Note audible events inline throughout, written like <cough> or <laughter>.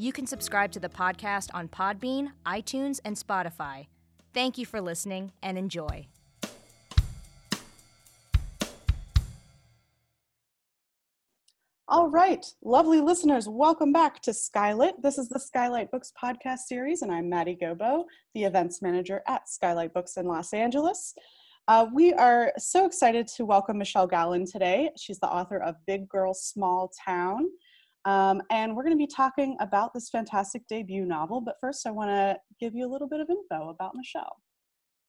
You can subscribe to the podcast on Podbean, iTunes, and Spotify. Thank you for listening and enjoy. All right, lovely listeners, welcome back to Skylit. This is the Skylight Books podcast series, and I'm Maddie Gobo, the events manager at Skylight Books in Los Angeles. Uh, we are so excited to welcome Michelle Gallen today. She's the author of Big Girl Small Town. Um, and we're going to be talking about this fantastic debut novel. But first, I want to give you a little bit of info about Michelle.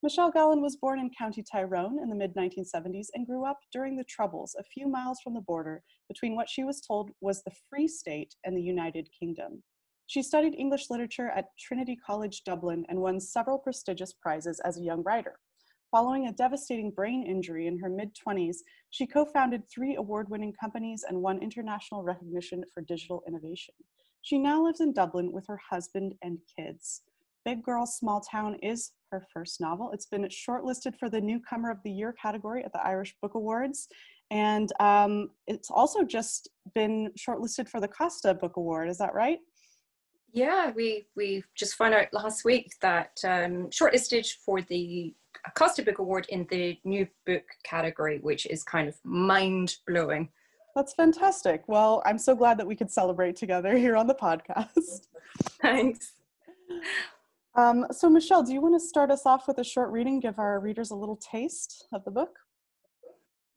Michelle Gallen was born in County Tyrone in the mid 1970s and grew up during the Troubles, a few miles from the border between what she was told was the Free State and the United Kingdom. She studied English literature at Trinity College Dublin and won several prestigious prizes as a young writer. Following a devastating brain injury in her mid 20s, she co founded three award winning companies and won international recognition for digital innovation. She now lives in Dublin with her husband and kids. Big Girl Small Town is her first novel. It's been shortlisted for the Newcomer of the Year category at the Irish Book Awards. And um, it's also just been shortlisted for the Costa Book Award. Is that right? Yeah, we we just found out last week that um, shortlisted for the Costa Book Award in the new book category, which is kind of mind blowing. That's fantastic. Well, I'm so glad that we could celebrate together <laughs> here on the podcast. <laughs> Thanks. Um, so, Michelle, do you want to start us off with a short reading, give our readers a little taste of the book?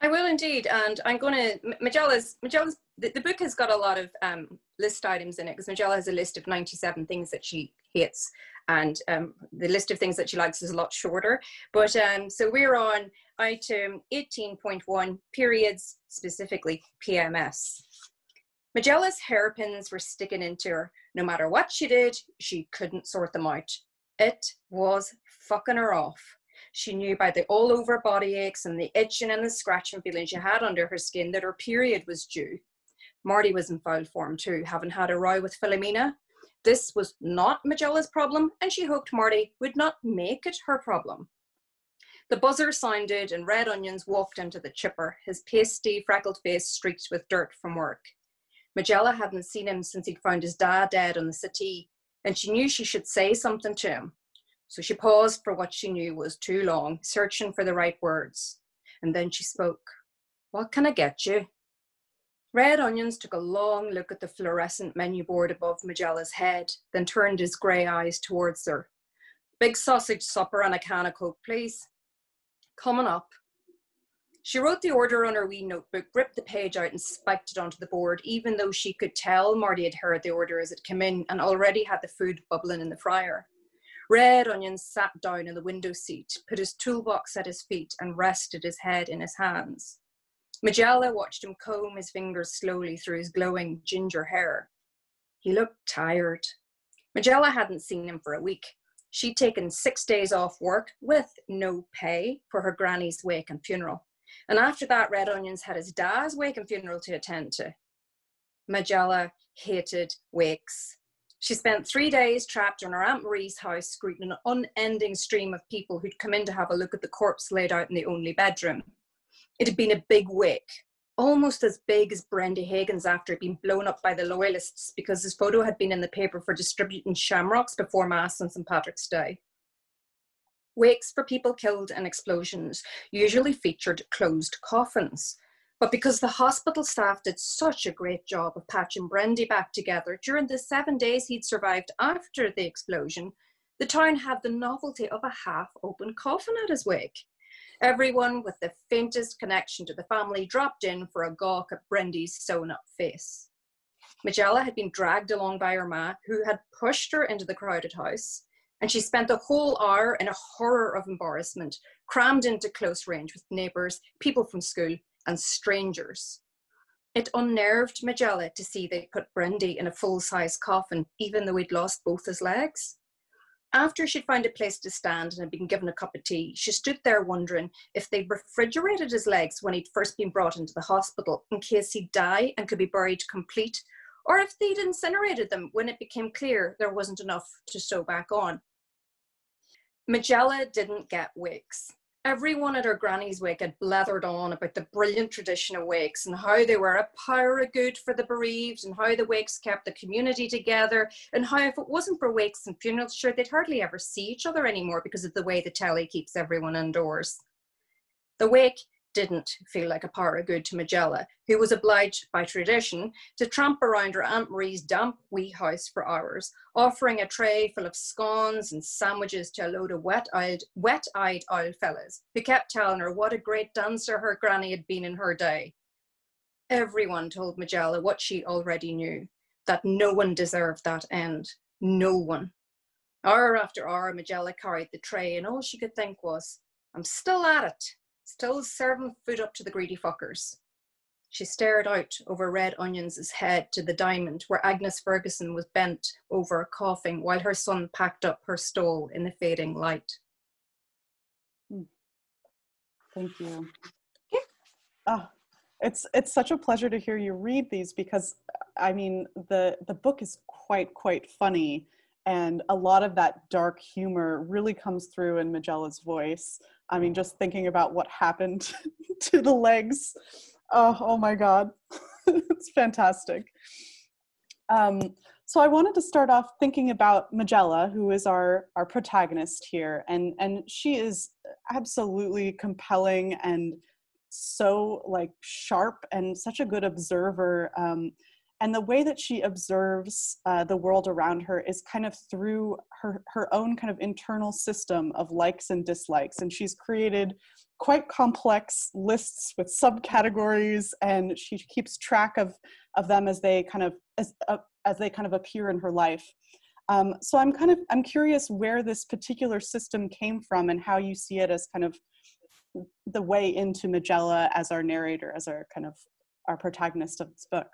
I will indeed, and I'm going to Majella's Majella's the, the book has got a lot of um, list items in it because Majella has a list of 97 things that she hates, and um, the list of things that she likes is a lot shorter. But um, so we're on item 18.1 periods, specifically PMS. Majella's hairpins were sticking into her. No matter what she did, she couldn't sort them out. It was fucking her off. She knew by the all over body aches and the itching and the scratching feeling she had under her skin that her period was due. Marty was in foul form too, having had a row with Philomena. This was not Majella's problem, and she hoped Marty would not make it her problem. The buzzer sounded, and Red Onions walked into the chipper, his pasty, freckled face streaked with dirt from work. Majella hadn't seen him since he'd found his dad dead on the settee, and she knew she should say something to him. So she paused for what she knew was too long, searching for the right words. And then she spoke. What can I get you? Red Onions took a long look at the fluorescent menu board above Majella's head, then turned his grey eyes towards her. Big sausage supper and a can of Coke, please. Coming up. She wrote the order on her wee notebook, ripped the page out, and spiked it onto the board, even though she could tell Marty had heard the order as it came in and already had the food bubbling in the fryer. Red Onion sat down in the window seat, put his toolbox at his feet, and rested his head in his hands. Majella watched him comb his fingers slowly through his glowing ginger hair. He looked tired. Majella hadn't seen him for a week. She'd taken six days off work with no pay for her granny's wake and funeral. And after that, Red Onions had his dad's wake and funeral to attend to. Majella hated wakes. She spent three days trapped in her Aunt Marie's house, greeting an unending stream of people who'd come in to have a look at the corpse laid out in the only bedroom. It had been a big wake, almost as big as Brenda Hagen's after being blown up by the loyalists because his photo had been in the paper for distributing shamrocks before Mass on St. Patrick's Day. Wakes for people killed in explosions usually featured closed coffins. But because the hospital staff did such a great job of patching Brendy back together during the seven days he'd survived after the explosion, the town had the novelty of a half open coffin at his wake. Everyone with the faintest connection to the family dropped in for a gawk at Brendy's sewn up face. Majella had been dragged along by her ma, who had pushed her into the crowded house, and she spent the whole hour in a horror of embarrassment, crammed into close range with neighbours, people from school, and strangers. It unnerved Majella to see they put Brendy in a full size coffin, even though he'd lost both his legs. After she'd found a place to stand and had been given a cup of tea, she stood there wondering if they'd refrigerated his legs when he'd first been brought into the hospital in case he'd die and could be buried complete, or if they'd incinerated them when it became clear there wasn't enough to sew back on. Majella didn't get wigs everyone at her granny's wake had blathered on about the brilliant tradition of wakes and how they were a power of good for the bereaved and how the wakes kept the community together and how if it wasn't for wakes and funerals, sure, they'd hardly ever see each other anymore because of the way the telly keeps everyone indoors. The wake didn't feel like a power of good to Majella, who was obliged by tradition to tramp around her Aunt Marie's damp wee house for hours, offering a tray full of scones and sandwiches to a load of wet-eyed, wet-eyed old fellas who kept telling her what a great dancer her granny had been in her day. Everyone told Majella what she already knew, that no one deserved that end. No one. Hour after hour, Majella carried the tray, and all she could think was, I'm still at it still serving food up to the greedy fuckers. She stared out over Red Onions' head to the diamond where Agnes Ferguson was bent over, coughing, while her son packed up her stole in the fading light. Hmm. Thank you. Yeah. Oh, it's it's such a pleasure to hear you read these because I mean the the book is quite quite funny and a lot of that dark humor really comes through in Majella's voice. I mean, just thinking about what happened <laughs> to the legs. Oh, oh my God. <laughs> it's fantastic. Um, so I wanted to start off thinking about Majella, who is our, our protagonist here. And, and she is absolutely compelling and so like sharp and such a good observer. Um, and the way that she observes uh, the world around her is kind of through her, her own kind of internal system of likes and dislikes. And she's created quite complex lists with subcategories and she keeps track of, of them as they kind of as, uh, as they kind of appear in her life. Um, so i'm kind of i'm curious where this particular system came from and how you see it as kind of the way into majella as our narrator as our kind of our protagonist of this book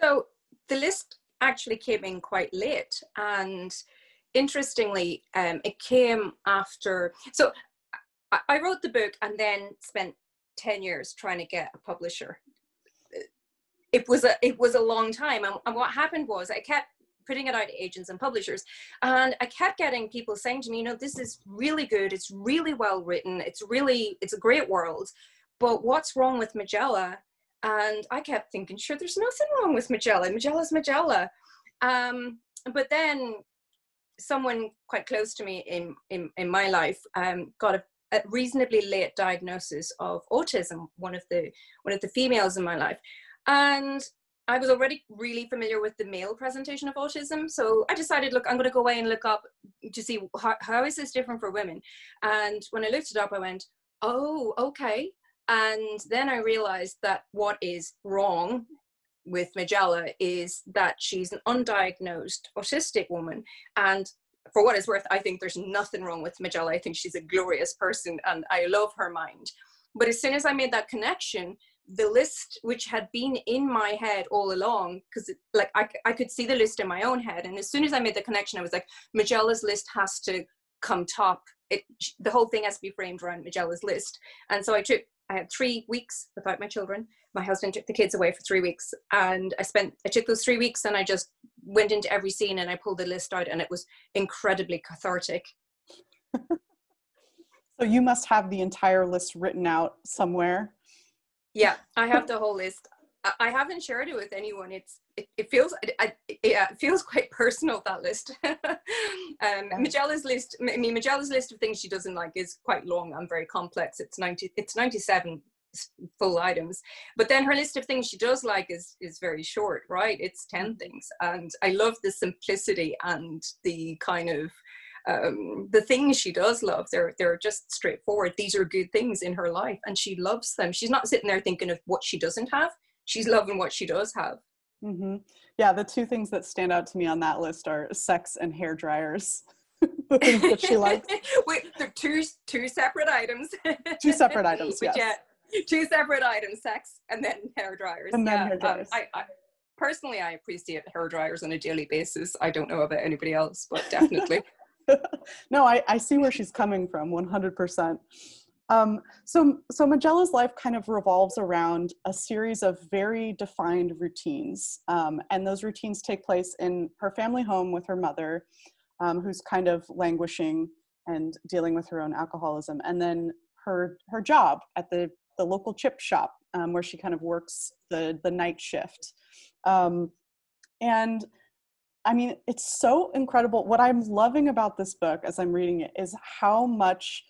so the list actually came in quite late, and interestingly, um, it came after. So I, I wrote the book and then spent ten years trying to get a publisher. It was a it was a long time, and, and what happened was I kept putting it out to agents and publishers. And I kept getting people saying to me, you know, this is really good. It's really well written. It's really, it's a great world. But what's wrong with Majella and I kept thinking, sure, there's nothing wrong with Majella. Majella's Majella. Um, but then someone quite close to me in, in, in my life um, got a, a, reasonably late diagnosis of autism, one of the one of the females in my life. And I was already really familiar with the male presentation of autism. So I decided, look, I'm going to go away and look up to see how, how is this different for women. And when I looked it up, I went, oh, okay. And then I realized that what is wrong with Majella is that she's an undiagnosed autistic woman. And for what it's worth, I think there's nothing wrong with Majella. I think she's a glorious person and I love her mind. But as soon as I made that connection, the list which had been in my head all along because like I, I could see the list in my own head and as soon as i made the connection i was like majella's list has to come top it the whole thing has to be framed around majella's list and so i took I had three weeks without my children. My husband took the kids away for three weeks, and I spent I took those three weeks and I just went into every scene and I pulled the list out, and it was incredibly cathartic. <laughs> so you must have the entire list written out somewhere. Yeah, I have the whole list. I haven't shared it with anyone. It's it, it feels I, yeah, it feels quite personal that list. <laughs> um, Majella's list, I mean Majella's list of things she doesn't like is quite long and very complex. It's ninety, it's ninety seven full items, but then her list of things she does like is is very short, right? It's ten mm. things, and I love the simplicity and the kind of um, the things she does love they're they're just straightforward these are good things in her life and she loves them she's not sitting there thinking of what she doesn't have she's loving what she does have mm-hmm. yeah the two things that stand out to me on that list are sex and hair dryers. <laughs> The things that she likes. <laughs> Wait they're two two separate items. <laughs> Two separate items yes. yeah two separate items sex and then hair dryers. And then yeah, hair um, dryers. Um, I, I, personally i appreciate hair dryers on a daily basis. I don't know about anybody else but definitely. No I, I see where she's coming from 100% um, so, so Majella's life kind of revolves around a series of very defined routines. Um, and those routines take place in her family home with her mother, um, who's kind of languishing and dealing with her own alcoholism. And then her, her job at the, the local chip shop, um, where she kind of works the, the night shift. Um, and I mean, it's so incredible. What I'm loving about this book as I'm reading it is how much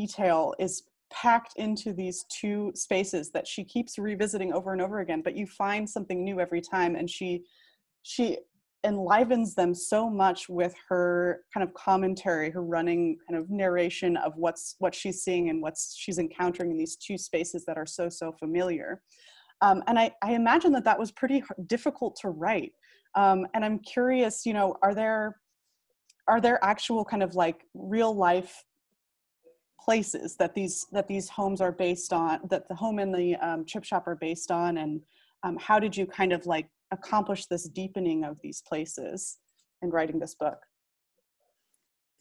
detail is packed into these two spaces that she keeps revisiting over and over again but you find something new every time and she she enlivens them so much with her kind of commentary her running kind of narration of what's what she's seeing and what's she's encountering in these two spaces that are so so familiar. Um, and I, I imagine that that was pretty difficult to write. Um, and i'm curious you know are there are there actual kind of like real life places that these that these homes are based on that the home and the um, chip shop are based on and um, how did you kind of like accomplish this deepening of these places in writing this book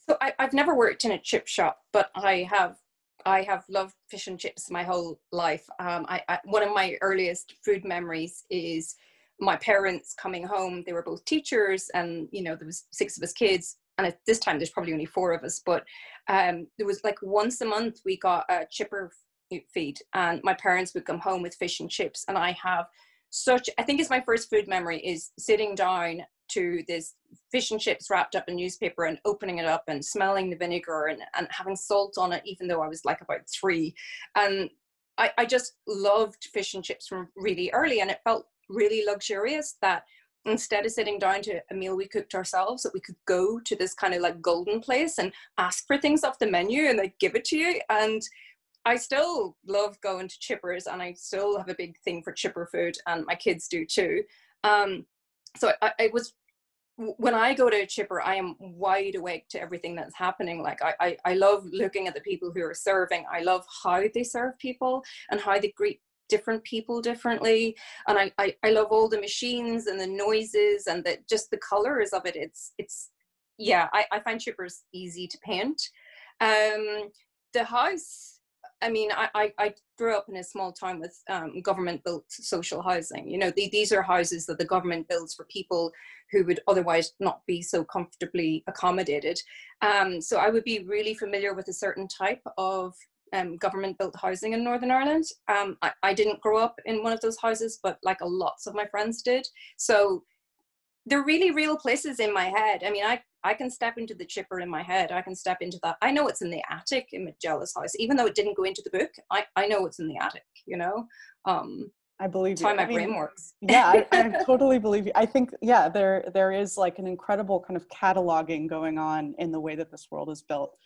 so I, i've never worked in a chip shop but i have I have loved fish and chips my whole life. Um, I, I, one of my earliest food memories is my parents coming home. They were both teachers, and you know there was six of us kids, and at this time there's probably only four of us but um, there was like once a month we got a chipper feed and my parents would come home with fish and chips and i have such i think it's my first food memory is sitting down to this fish and chips wrapped up in newspaper and opening it up and smelling the vinegar and, and having salt on it even though i was like about three. And I, I just loved fish and chips from really early and it felt really luxurious that instead of sitting down to a meal we cooked ourselves that we could go to this kind of like golden place and ask for things off the menu and they give it to you and i still love going to chippers and i still have a big thing for chipper food and my kids do too um, so I, I was when I go to a chipper, I am wide awake to everything that's happening. Like I, I, I love looking at the people who are serving. I love how they serve people and how they greet different people differently and I, I, I love all the machines and the noises and the just the colors of it it's it's yeah i, I find chippers easy to paint um the house I mean, I, I, I, grew up in a small town with um, government built social housing. You know, the, these are houses that the government builds for people who would otherwise not be so comfortably accommodated. Um, so I would be really familiar with a certain type of um, government built housing in Northern Ireland. Um, I, I, didn't grow up in one of those houses, but like a lots of my friends did. So they're really real places in my head. I mean, I, I can step into the chipper in my head. I can step into that. I know it's in the attic in Majella's house, even though it didn't go into the book. I, I know it's in the attic, you know? Um, I believe you. how my I mean, brain works. yeah, I, I, <laughs> totally believe you. I think, yeah, there there is like an incredible kind of cataloging going on in the way that this world is built.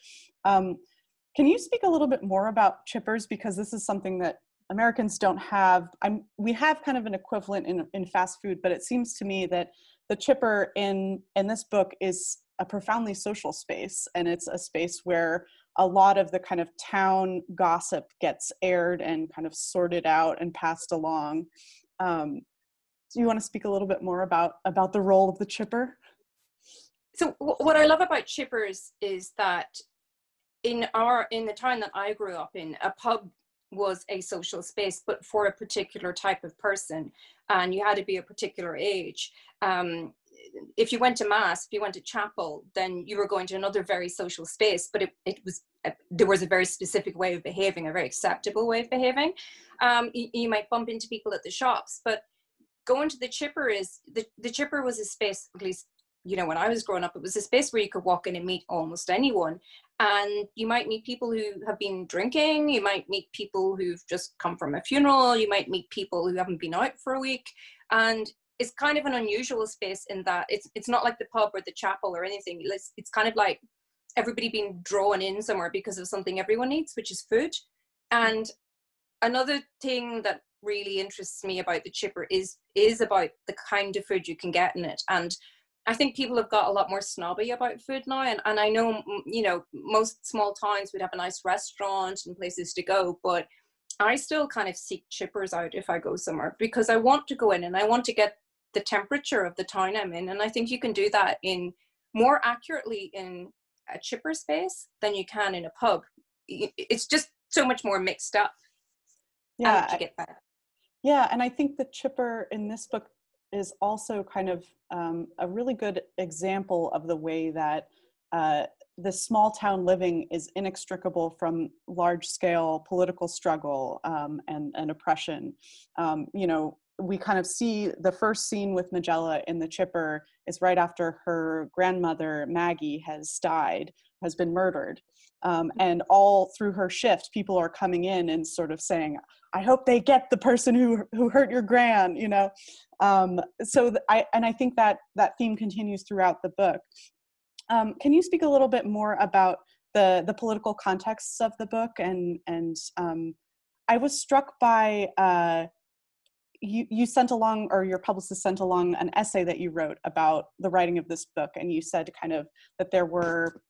Um, can you speak a little bit more about chippers because this is something that Americans don't have. I'm, we have kind of an equivalent in, in fast food, but it seems to me that the chipper in in this book is a profoundly social space, and it's a space where a lot of the kind of town gossip gets aired and kind of sorted out and passed along. Um, do you want to speak a little bit more about about the role of the chipper? So what I love about chippers is that in our in the town that I grew up in, a pub was a social space, but for a particular type of person, and you had to be a particular age. Um, if you went to mass, if you went to chapel, then you were going to another very social space. But it, it was a, there was a very specific way of behaving, a very acceptable way of behaving. Um, you, you might bump into people at the shops, but going to the chipper is the, the chipper was a space at least you know when i was growing up it was a space where you could walk in and meet almost anyone. And you might meet people who have been drinking you might meet people who've just come from a funeral you might meet people who haven't been out for a week. And it's kind of an unusual space in that it's it's not like the pub or the chapel or anything. It's, it's kind of like everybody being drawn in somewhere because of something everyone needs, which is food. And another thing that really interests me about the chipper is is about the kind of food you can get in it. And I think people have got a lot more snobby about food now, and, and I know you know most small towns would have a nice restaurant and places to go, but I still kind of seek chippers out if I go somewhere because I want to go in and I want to get the temperature of the town I'm in, and I think you can do that in more accurately in a chipper space than you can in a pub. It's just so much more mixed up. Yeah, Yeah, and I think the chipper in this book is also kind of um, a really good example of the way that uh, the small town living is inextricable from large scale political struggle um, and, and oppression. Um, you know, we kind of see the first scene with Majella in the chipper is right after her grandmother, Maggie, has died, has been murdered. Um, and all through her shift, people are coming in and sort of saying, I hope they get the person who, who hurt your grand, you know? Um, so I and I think that that theme continues throughout the book. Um, can you speak a little bit more about the the political contexts of the book and and um, I was struck by uh, you you sent along or your publicist sent along an essay that you wrote about the writing of this book and you said kind of that there were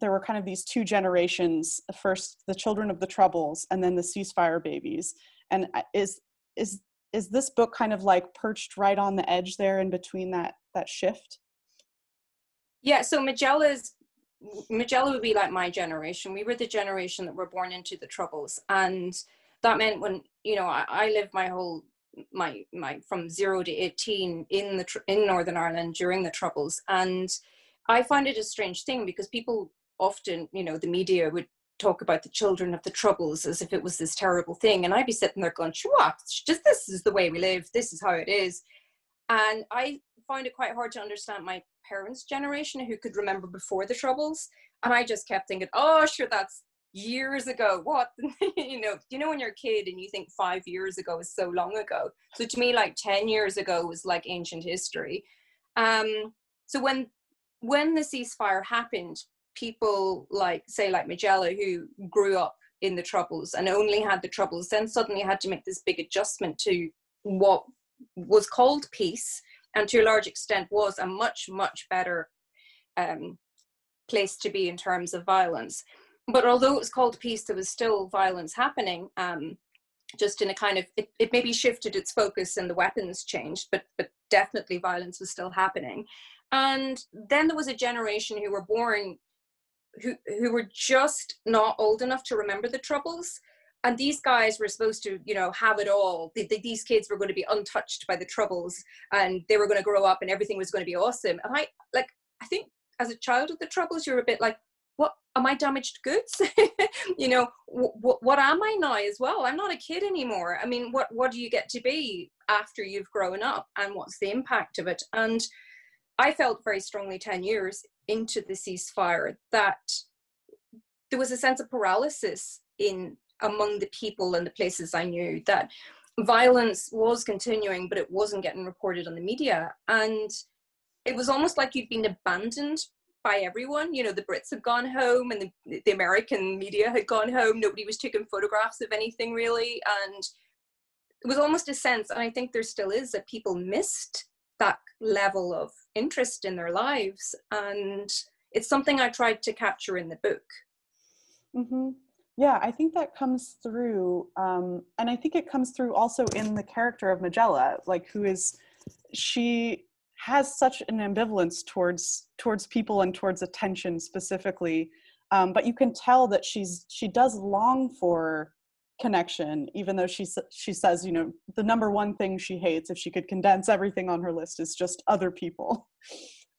there were kind of these two generations first the children of the troubles and then the ceasefire babies. And is is is this book kind of like perched right on the edge there in between that that shift? Yeah so majella's majella would be like my generation. We were the generation that were born into the troubles. And that meant when you know i, I lived my whole my my from 0 to 18 in the in northern ireland during the troubles. And i find it a strange thing because people often you know the media would talk about the children of the troubles as if it was this terrible thing. And I'd be sitting there going, what? Just this is the way we live. This is how it is. And I find it quite hard to understand my parents' generation who could remember before the troubles. And I just kept thinking, oh, sure, that's years ago. What? <laughs> you know, you know when you're a kid and you think five years ago is so long ago. So to me, like 10 years ago was like ancient history. Um, so when when the ceasefire happened, people like say like Majella who grew up in the troubles and only had the troubles then suddenly had to make this big adjustment to what was called peace and to a large extent was a much much better um, place to be in terms of violence. But although it was called peace there was still violence happening um, just in a kind of it, it maybe shifted its focus and the weapons changed but but definitely violence was still happening. And then there was a generation who were born who who were just not old enough to remember the troubles. And these guys were supposed to you know have it all. The, the, these kids were going to be untouched by the troubles and they were going to grow up and everything was going to be awesome. And i like i think as a child of the troubles you're a bit like what am i damaged goods? <laughs> You know what what am i now as well? I'm not a kid anymore. I mean what what do you get to be after you've grown up and what's the impact of it? And i felt very strongly 10 years into the ceasefire that there was a sense of paralysis in among the people and the places I knew that violence was continuing, but it wasn't getting reported on the media. And it was almost like you'd been abandoned by everyone. You know, the Brits had gone home and the, the American media had gone home. Nobody was taking photographs of anything really. And it was almost a sense, and I think there still is, that people missed that level of interest in their lives and it's something i tried to capture in the book mm-hmm. yeah i think that comes through um, and i think it comes through also in the character of Majella, like who is she has such an ambivalence towards towards people and towards attention specifically um, but you can tell that she's she does long for connection even though she she says you know the number one thing she hates if she could condense everything on her list is just other people. <laughs>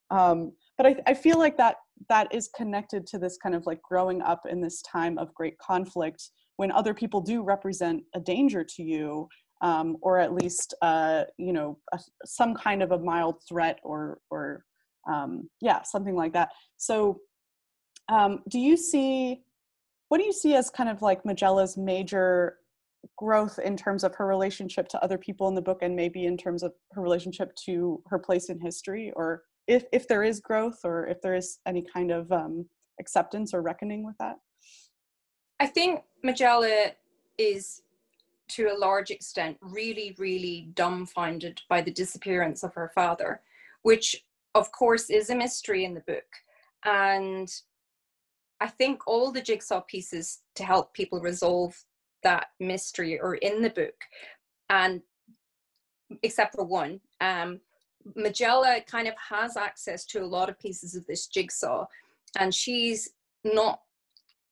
Um, but I, I feel like that that is connected to this kind of like growing up in this time of great conflict when other people do represent a danger to you um, or at least uh, you know a, some kind of a mild threat or or um, yeah something like that. So um, do you see what do you see as kind of like Majella's major growth in terms of her relationship to other people in the book and maybe in terms of her relationship to her place in history or if, if there is growth or if there is any kind of um, acceptance or reckoning with that? I think Majella is to a large extent really, really dumbfounded by the disappearance of her father, which of course is a mystery in the book. And I think all the jigsaw pieces to help people resolve that mystery are in the book. And except for one, um, Majella kind of has access to a lot of pieces of this jigsaw, and she's not,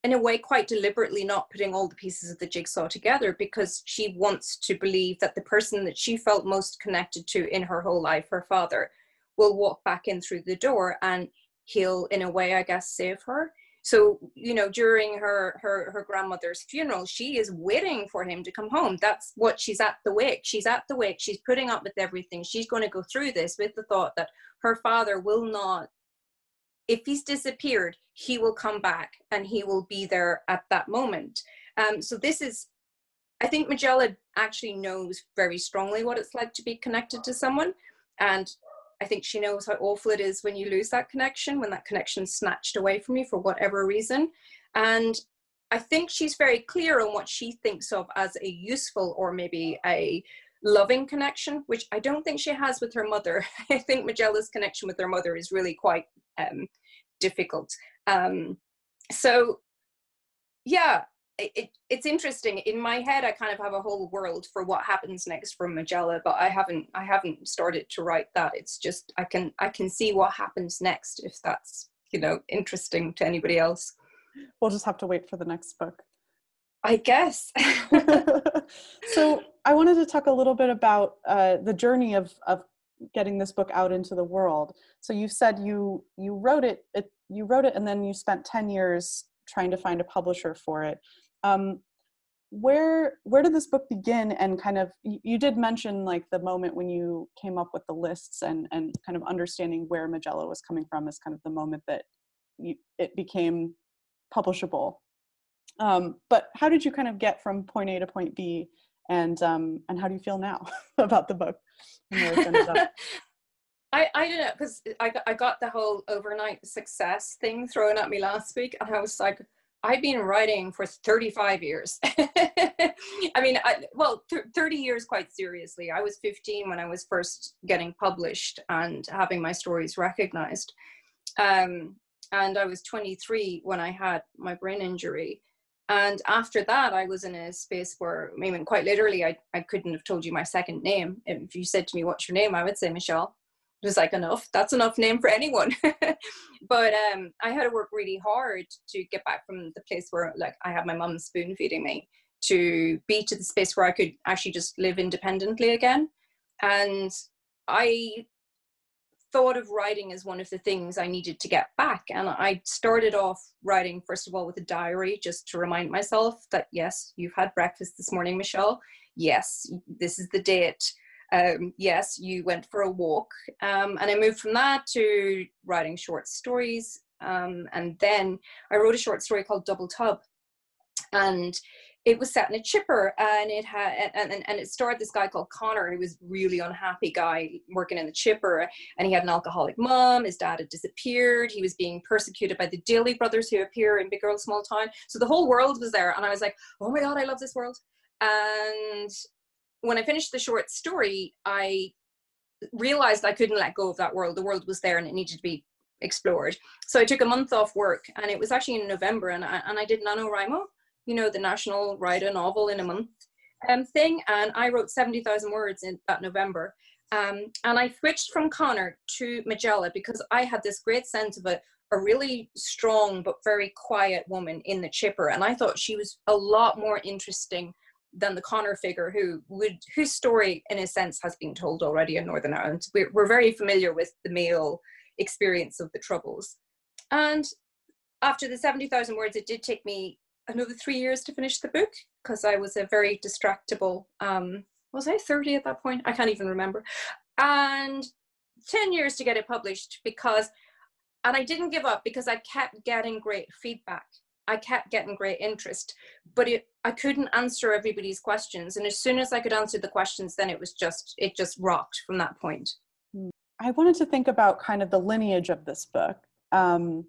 in a way, quite deliberately not putting all the pieces of the jigsaw together because she wants to believe that the person that she felt most connected to in her whole life, her father, will walk back in through the door and he'll, in a way, I guess, save her so you know during her her her grandmother's funeral she is waiting for him to come home. That's what she's at the wake. She's at the wake. She's putting up with everything. She's going to go through this with the thought that her father will not if he's disappeared he will come back and he will be there at that moment. Um, so this is i think majella actually knows very strongly what it's like to be connected to someone. And I think she knows how awful it is when you lose that connection, when that connection's snatched away from you for whatever reason. And I think she's very clear on what she thinks of as a useful or maybe a loving connection, which I don't think she has with her mother. <laughs> I think Majella's connection with her mother is really quite um, difficult. Um, so, yeah, it, it's interesting. In my head i kind of have a whole world for what happens next from majella but i haven't i haven't started to write that. It's just i can i can see what happens next if that's you know interesting to anybody else. We'll just have to wait for the next book. I guess. <laughs> <laughs> So i wanted to talk a little bit about uh, the journey of of getting this book out into the world. So you said you you wrote it, it you wrote it and then you spent 10 years trying to find a publisher for it um, where where did this book begin? And kind of you did mention like the moment when you came up with the lists and and kind of understanding where Majella was coming from is kind of the moment that you, it became publishable. Um, but how did you kind of get from point A to point B? And um, and how do you feel now <laughs> about the book? <laughs> I, I don't know because I I got the whole overnight success thing thrown at me last week and I was like I've been writing for 35 years. <laughs> I mean, I, well, th- 30 years quite seriously. I was 15 when I was first getting published and having my stories recognized. Um, and I was 23 when I had my brain injury. And after that, I was in a space where, I mean, quite literally, I, I couldn't have told you my second name. If you said to me, What's your name? I would say Michelle was like enough. That's enough name for anyone. <laughs> But um i had to work really hard to get back from the place where like i had my mum spoon feeding me to be to the space where i could actually just live independently again. And i thought of writing as one of the things i needed to get back. And i started off writing first of all with a diary just to remind myself that yes you've had breakfast this morning michelle. Yes this is the date um, yes, you went for a walk. Um, and I moved from that to writing short stories. Um, and then I wrote a short story called Double Tub. And it was set in a chipper and it had and, and, and it starred this guy called connor who was really unhappy guy working in the chipper and he had an alcoholic mom his dad had disappeared he was being persecuted by the daly brothers who appear in big girl small town so the whole world was there and i was like oh my god i love this world and when I finished the short story, I realized I couldn't let go of that world. The world was there and it needed to be explored. So I took a month off work and it was actually in November and I, and I did NaNoWriMo, you know, the National Write a Novel in a Month um, thing. And I wrote 70,000 words in that November. Um, and I switched from Connor to Majella because I had this great sense of a, a really strong but very quiet woman in the chipper. And I thought she was a lot more interesting than the Connor figure, who would whose story, in a sense, has been told already in Northern Ireland. We're, we're very familiar with the male experience of the Troubles, and after the seventy thousand words, it did take me another three years to finish the book because I was a very distractible. Um, was I thirty at that point? I can't even remember, and ten years to get it published because, and I didn't give up because I kept getting great feedback I kept getting great interest, but it, I couldn't answer everybody's questions. And as soon as I could answer the questions, then it was just, it just rocked from that point. I wanted to think about kind of the lineage of this book. Um,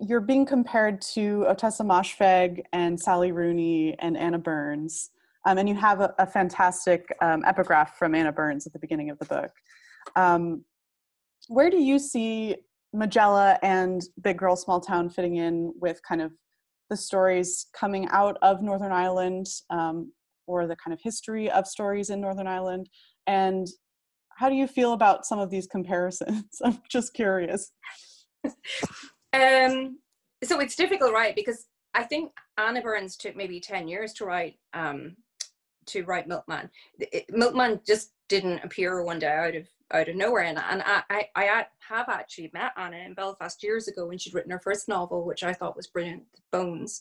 you're being compared to Ottessa Moshfegh and Sally Rooney and Anna Burns. Um, and you have a, a fantastic um, epigraph from Anna Burns at the beginning of the book. Um, where do you see Majella and Big Girl Small Town fitting in with kind of the stories coming out of Northern Ireland um, or the kind of history of stories in Northern Ireland? And how do you feel about some of these comparisons? <laughs> I'm just curious. <laughs> um, so it's difficult, right? Because I think Anna Burns took maybe 10 years to write um, to write Milkman. It, Milkman just didn't appear one day out of out of nowhere. And, and I, I, I have actually met Anna in Belfast years ago when she'd written her first novel, which I thought was brilliant, Bones.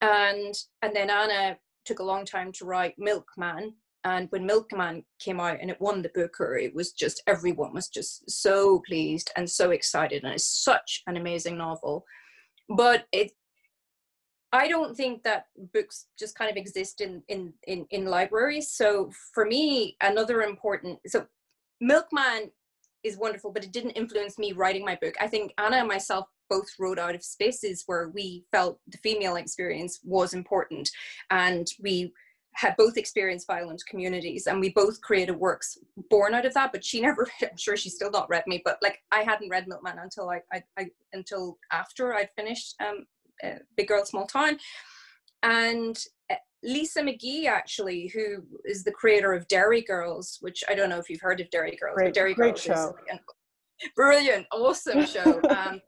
And and then Anna took a long time to write Milkman. And when Milkman came out and it won the Booker, it was just everyone was just so pleased and so excited. And it's such an amazing novel. But it I don't think that books just kind of exist in in in, in libraries. So for me, another important so Milkman is wonderful, but it didn't influence me writing my book. I think Anna and myself both wrote out of spaces where we felt the female experience was important, and we had both experienced violent communities and we both created works born out of that but she never <laughs> i'm sure she's still not read me but like i hadn't read milkman until i, I, I until after i'd finished um, uh, big girl small town and uh, Lisa McGee, actually, who is the creator of Derry Girls, which I don't know if you've heard of Derry Girls, great, but Derry great Girls show. is like a brilliant, awesome show. <laughs> Um,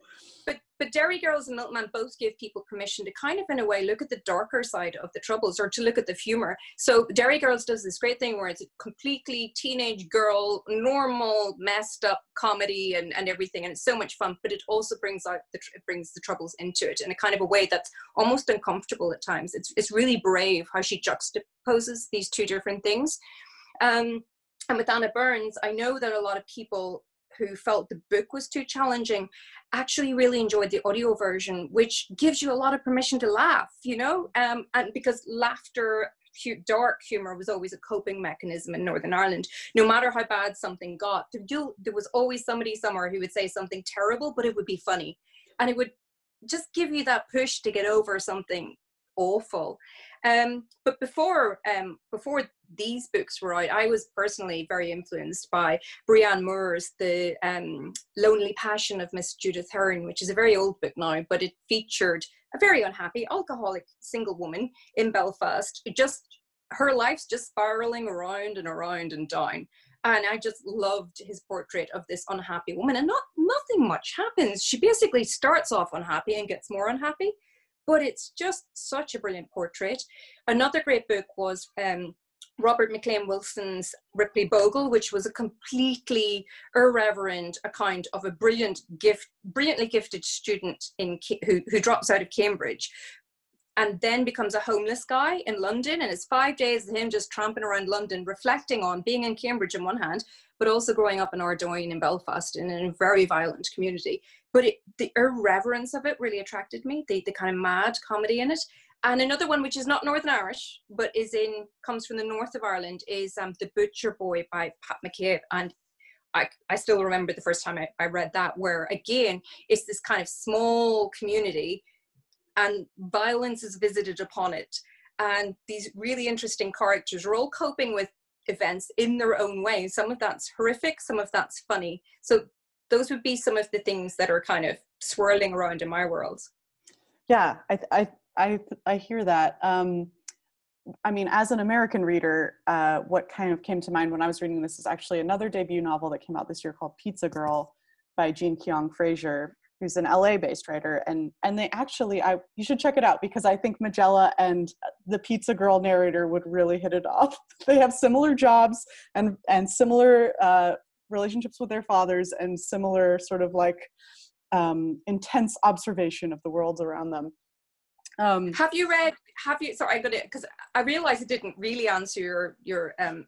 but Derry Girls and Milkman both give people permission to kind of, in a way, look at the darker side of the troubles or to look at the humor. So Derry Girls does this great thing where it's a completely teenage girl, normal, messed up comedy and, and everything, and it's so much fun. But it also brings out the it brings the troubles into it in a kind of a way that's almost uncomfortable at times. It's it's really brave how she juxtaposes these two different things. Um, and with Anna Burns, I know that a lot of people who felt the book was too challenging actually really enjoyed the audio version which gives you a lot of permission to laugh you know? Um, and because laughter dark humor was always a coping mechanism in northern ireland. No matter how bad something got there was always somebody somewhere who would say something terrible but it would be funny. And it would just give you that push to get over something awful um, but before um, before these books were out, I was personally very influenced by Brian Moore's The um, Lonely Passion of Miss Judith Hearne, which is a very old book now, but it featured a very unhappy alcoholic single woman in Belfast. Just her life's just spiraling around and around and down. And I just loved his portrait of this unhappy woman. And not nothing much happens. She basically starts off unhappy and gets more unhappy but it's just such a brilliant portrait. Another great book was um, Robert McLiam Wilson's Ripley Bogle, which was a completely irreverent account of a brilliant gift, brilliantly gifted student in who, who drops out of Cambridge and then becomes a homeless guy in London. And it's five days of him just tramping around London, reflecting on being in Cambridge on one hand, but also growing up in Ardoyne in Belfast in a very violent community. But it, the irreverence of it really attracted me, the, the kind of mad comedy in it. And another one, which is not Northern Irish, but is in comes from the north of Ireland, is um, The Butcher Boy by Pat McCabe. And I, I still remember the first time I, I read that, where again, it's this kind of small community and violence is visited upon it. And these really interesting characters are all coping with events in their own way. Some of that's horrific, some of that's funny. So those would be some of the things that are kind of swirling around in my world. Yeah, I I I, I hear that. Um, I mean, as an American reader, uh, what kind of came to mind when I was reading this is actually another debut novel that came out this year called Pizza Girl by Jean Kyoung Frazier, who's an LA-based writer, and and they actually, I you should check it out because I think Majella and the Pizza Girl narrator would really hit it off. <laughs> they have similar jobs and and similar uh, relationships with their fathers and similar sort of like um, intense observation of the world around them. Um, have you read? Have you? Sorry, I got it because I realized it didn't really answer your your um,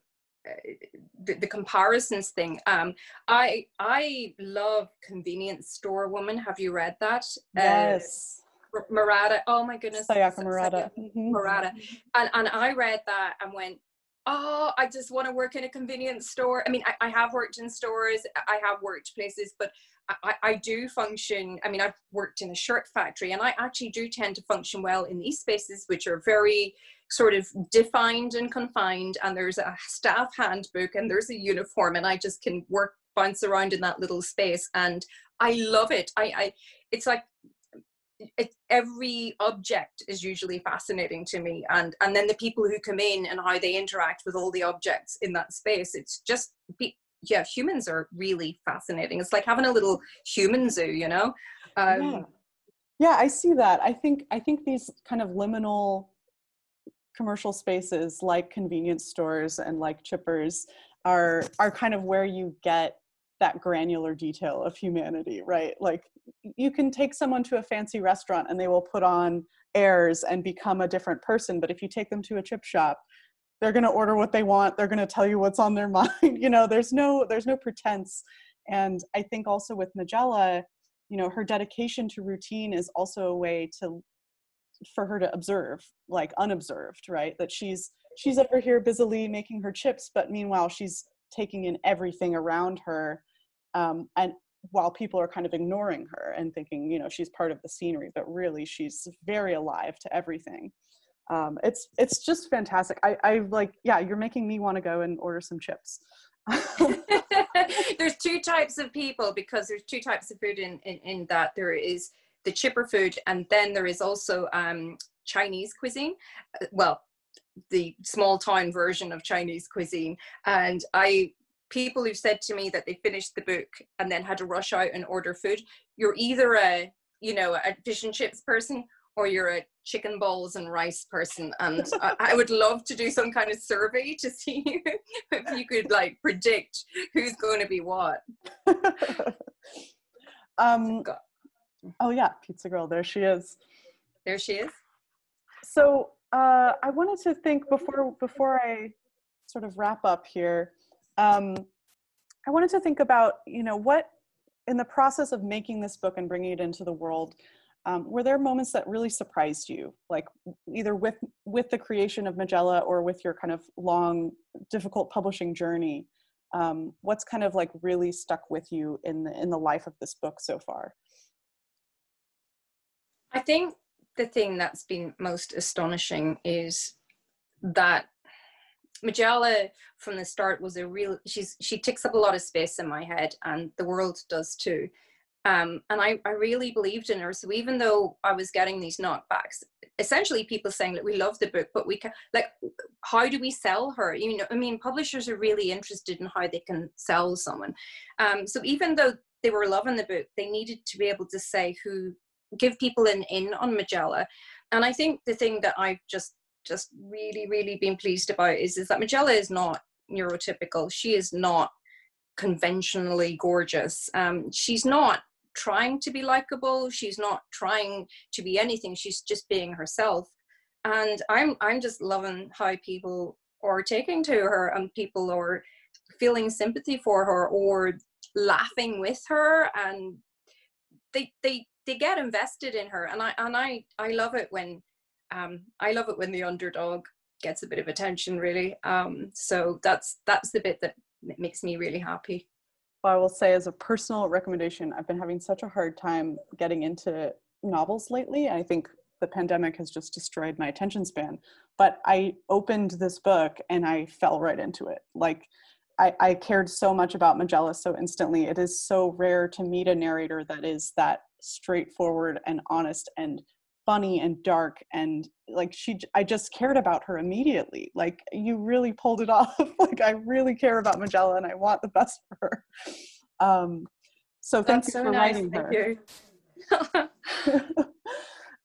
the, the, comparisons thing. Um, I I love Convenience Store Woman. Have you read that? Yes. Uh, Murata. Oh my goodness. Sayaka Murata. Mm-hmm. Murata. And and I read that and went, oh, I just want to work in a convenience store. I mean, I, I have worked in stores. I have worked places, but I, I do function. I mean, I've worked in a shirt factory, and I actually do tend to function well in these spaces, which are very sort of defined and confined. And there's a staff handbook, and there's a uniform, and I just can work bounce around in that little space, and I love it. I, I it's like it, every object is usually fascinating to me and and then the people who come in and how they interact with all the objects in that space it's just be, yeah humans are really fascinating. It's like having a little human zoo you know? Um, yeah. yeah i see that. I think i think these kind of liminal commercial spaces like convenience stores and like chippers are are kind of where you get that granular detail of humanity right? Like you can take someone to a fancy restaurant and they will put on airs and become a different person but if you take them to a chip shop they're going to order what they want they're going to tell you what's on their <laughs> mind you know? There's no there's no pretense. And i think also with majella you know her dedication to routine is also a way to for her to observe like unobserved right? That she's she's over here busily making her chips but meanwhile she's taking in everything around her um, and while people are kind of ignoring her and thinking you know she's part of the scenery but really she's very alive to everything. Um, it's it's just fantastic. I, I like yeah you're making me want to go and order some chips. <laughs> There's two types of people because there's two types of food in, in, in that. There is the chipper food and then there is also um, chinese cuisine. Uh, well the small town version of chinese cuisine. And i people who've said to me that they finished the book and then had to rush out and order food you're either a you know a fish and chips person or you're a chicken balls and rice person. And <laughs> I, I, would love to do some kind of survey to see <laughs> if you could like predict who's going to be what. <laughs> Um oh yeah pizza girl there she is. There she is. So uh, i wanted to think before before i sort of wrap up here um, I wanted to think about, you know, what in the process of making this book and bringing it into the world, um, were there moments that really surprised you, like either with with the creation of Majella or with your kind of long, difficult publishing journey? Um, what's kind of like really stuck with you in the in the life of this book so far? I think the thing that's been most astonishing is that Majella from the start was a real she's she takes up a lot of space in my head and the world does too. Um, and I, I really believed in her. So even though I was getting these knockbacks, essentially people saying that we love the book, but we can like, how do we sell her? You know, I mean, publishers are really interested in how they can sell someone. Um, so even though they were loving the book, they needed to be able to say who, give people an in on Majella. And I think the thing that I've just just really, really been pleased about is, is that Majella is not neurotypical. She is not conventionally gorgeous. Um, she's not trying to be likable. She's not trying to be anything. She's just being herself. And I'm I'm just loving how people are taking to her and people are feeling sympathy for her or laughing with her and they they they get invested in her and I and I I love it when um, I love it when the underdog gets a bit of attention, really. Um, so that's that's the bit that makes me really happy. Well, I will say, as a personal recommendation, I've been having such a hard time getting into novels lately. I think the pandemic has just destroyed my attention span. But I opened this book and I fell right into it. Like, I, I cared so much about Majella so instantly. It is so rare to meet a narrator that is that straightforward and honest and funny and dark and like she i just cared about her immediately like you really pulled it <laughs> off like i really care about majella and i want the best for her. Um so thank That's you so for nice. writing thank her. <laughs>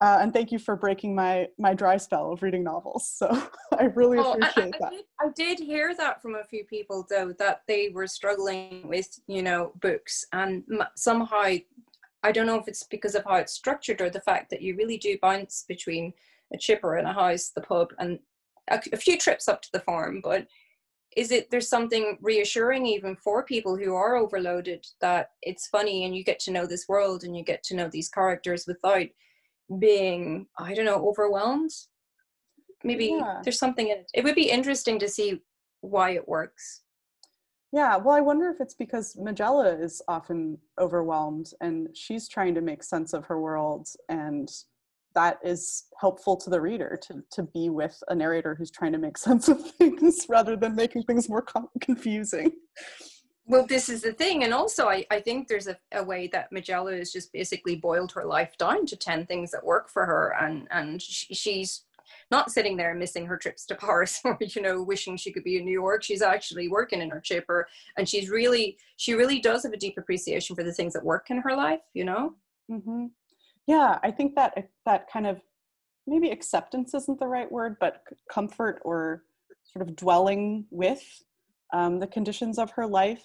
uh, and thank you for breaking my my dry spell of reading novels so <laughs> i really oh, appreciate I, I, that. did, I did hear that from a few people though that they were struggling with you know books and somehow I don't know if it's because of how it's structured or the fact that you really do bounce between a chipper and a house, the pub, and a, a few trips up to the farm. But is it there's something reassuring even for people who are overloaded that it's funny and you get to know this world and you get to know these characters without being I don't know overwhelmed. Maybe yeah. there's something in it. It would be interesting to see why it works. Yeah, well, I wonder if it's because Majella is often overwhelmed and she's trying to make sense of her world, and that is helpful to the reader to, to be with a narrator who's trying to make <laughs> sense of things rather than making things more confusing. Well, this is the thing. And also, I, I think there's a, a way that Majella has just basically boiled her life down to 10 things that work for her. And, and she, she's not sitting there missing her trips to Paris <laughs> or you know wishing she could be in New York. She's actually working in her chipper, and she's really she really does have a deep appreciation for the things that work in her life. You know. Mm-hmm. Yeah, I think that that kind of maybe acceptance isn't the right word, but comfort or sort of dwelling with um, the conditions of her life.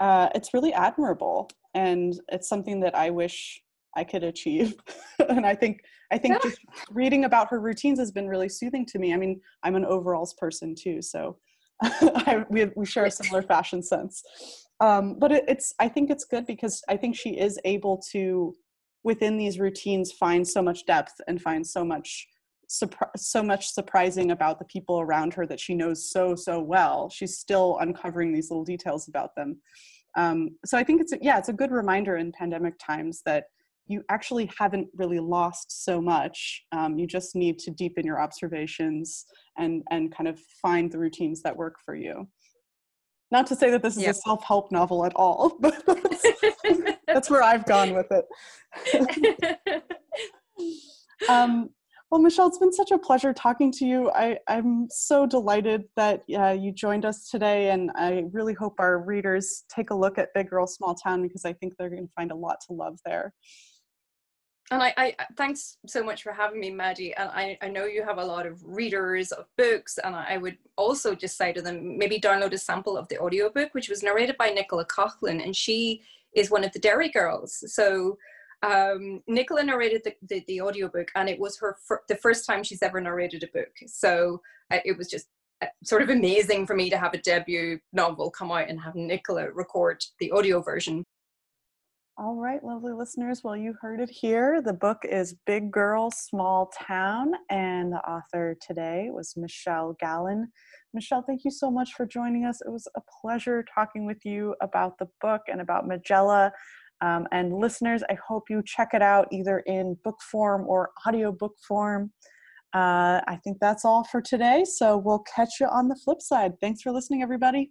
Uh, it's really admirable, and it's something that I wish I could achieve. <laughs> and I think I think just reading about her routines has been really soothing to me. I mean, I'm an overalls person too, so <laughs> I, we we share a similar fashion sense. Um, but it, it's I think it's good because I think she is able to within these routines find so much depth and find so much surpri- so much surprising about the people around her that she knows so so well. She's still uncovering these little details about them. Um, so I think it's a, yeah, it's a good reminder in pandemic times that you actually haven't really lost so much. Um, you just need to deepen your observations and and kind of find the routines that work for you. Not to say that this is a self-help novel at all, <laughs> but that's, <laughs> that's where I've gone with it. <laughs> um, well, Michelle, it's been such a pleasure talking to you. I, am so delighted that uh, you joined us today, and I really hope our readers take a look at Big Girl Small Town because I think they're going to find a lot to love there and I, I, thanks so much for having me maddie. And I, I know you have a lot of readers of books and i would also just say to them maybe download a sample of the audiobook which was narrated by nicola coughlan and she is one of the derry girls. So um, nicola narrated the, the, the audiobook and it was her fir- the first time she's ever narrated a book. So uh, it was just uh, sort of amazing for me to have a debut novel come out and have nicola record the audio version all right, lovely listeners. Well, you heard it here. The book is Big Girl, Small Town, and the author today was Michelle Gallen. Michelle, thank you so much for joining us. It was a pleasure talking with you about the book and about Majella. Um, and listeners, I hope you check it out either in book form or audiobook form. Uh, I think that's all for today. So we'll catch you on the flip side. Thanks for listening, everybody.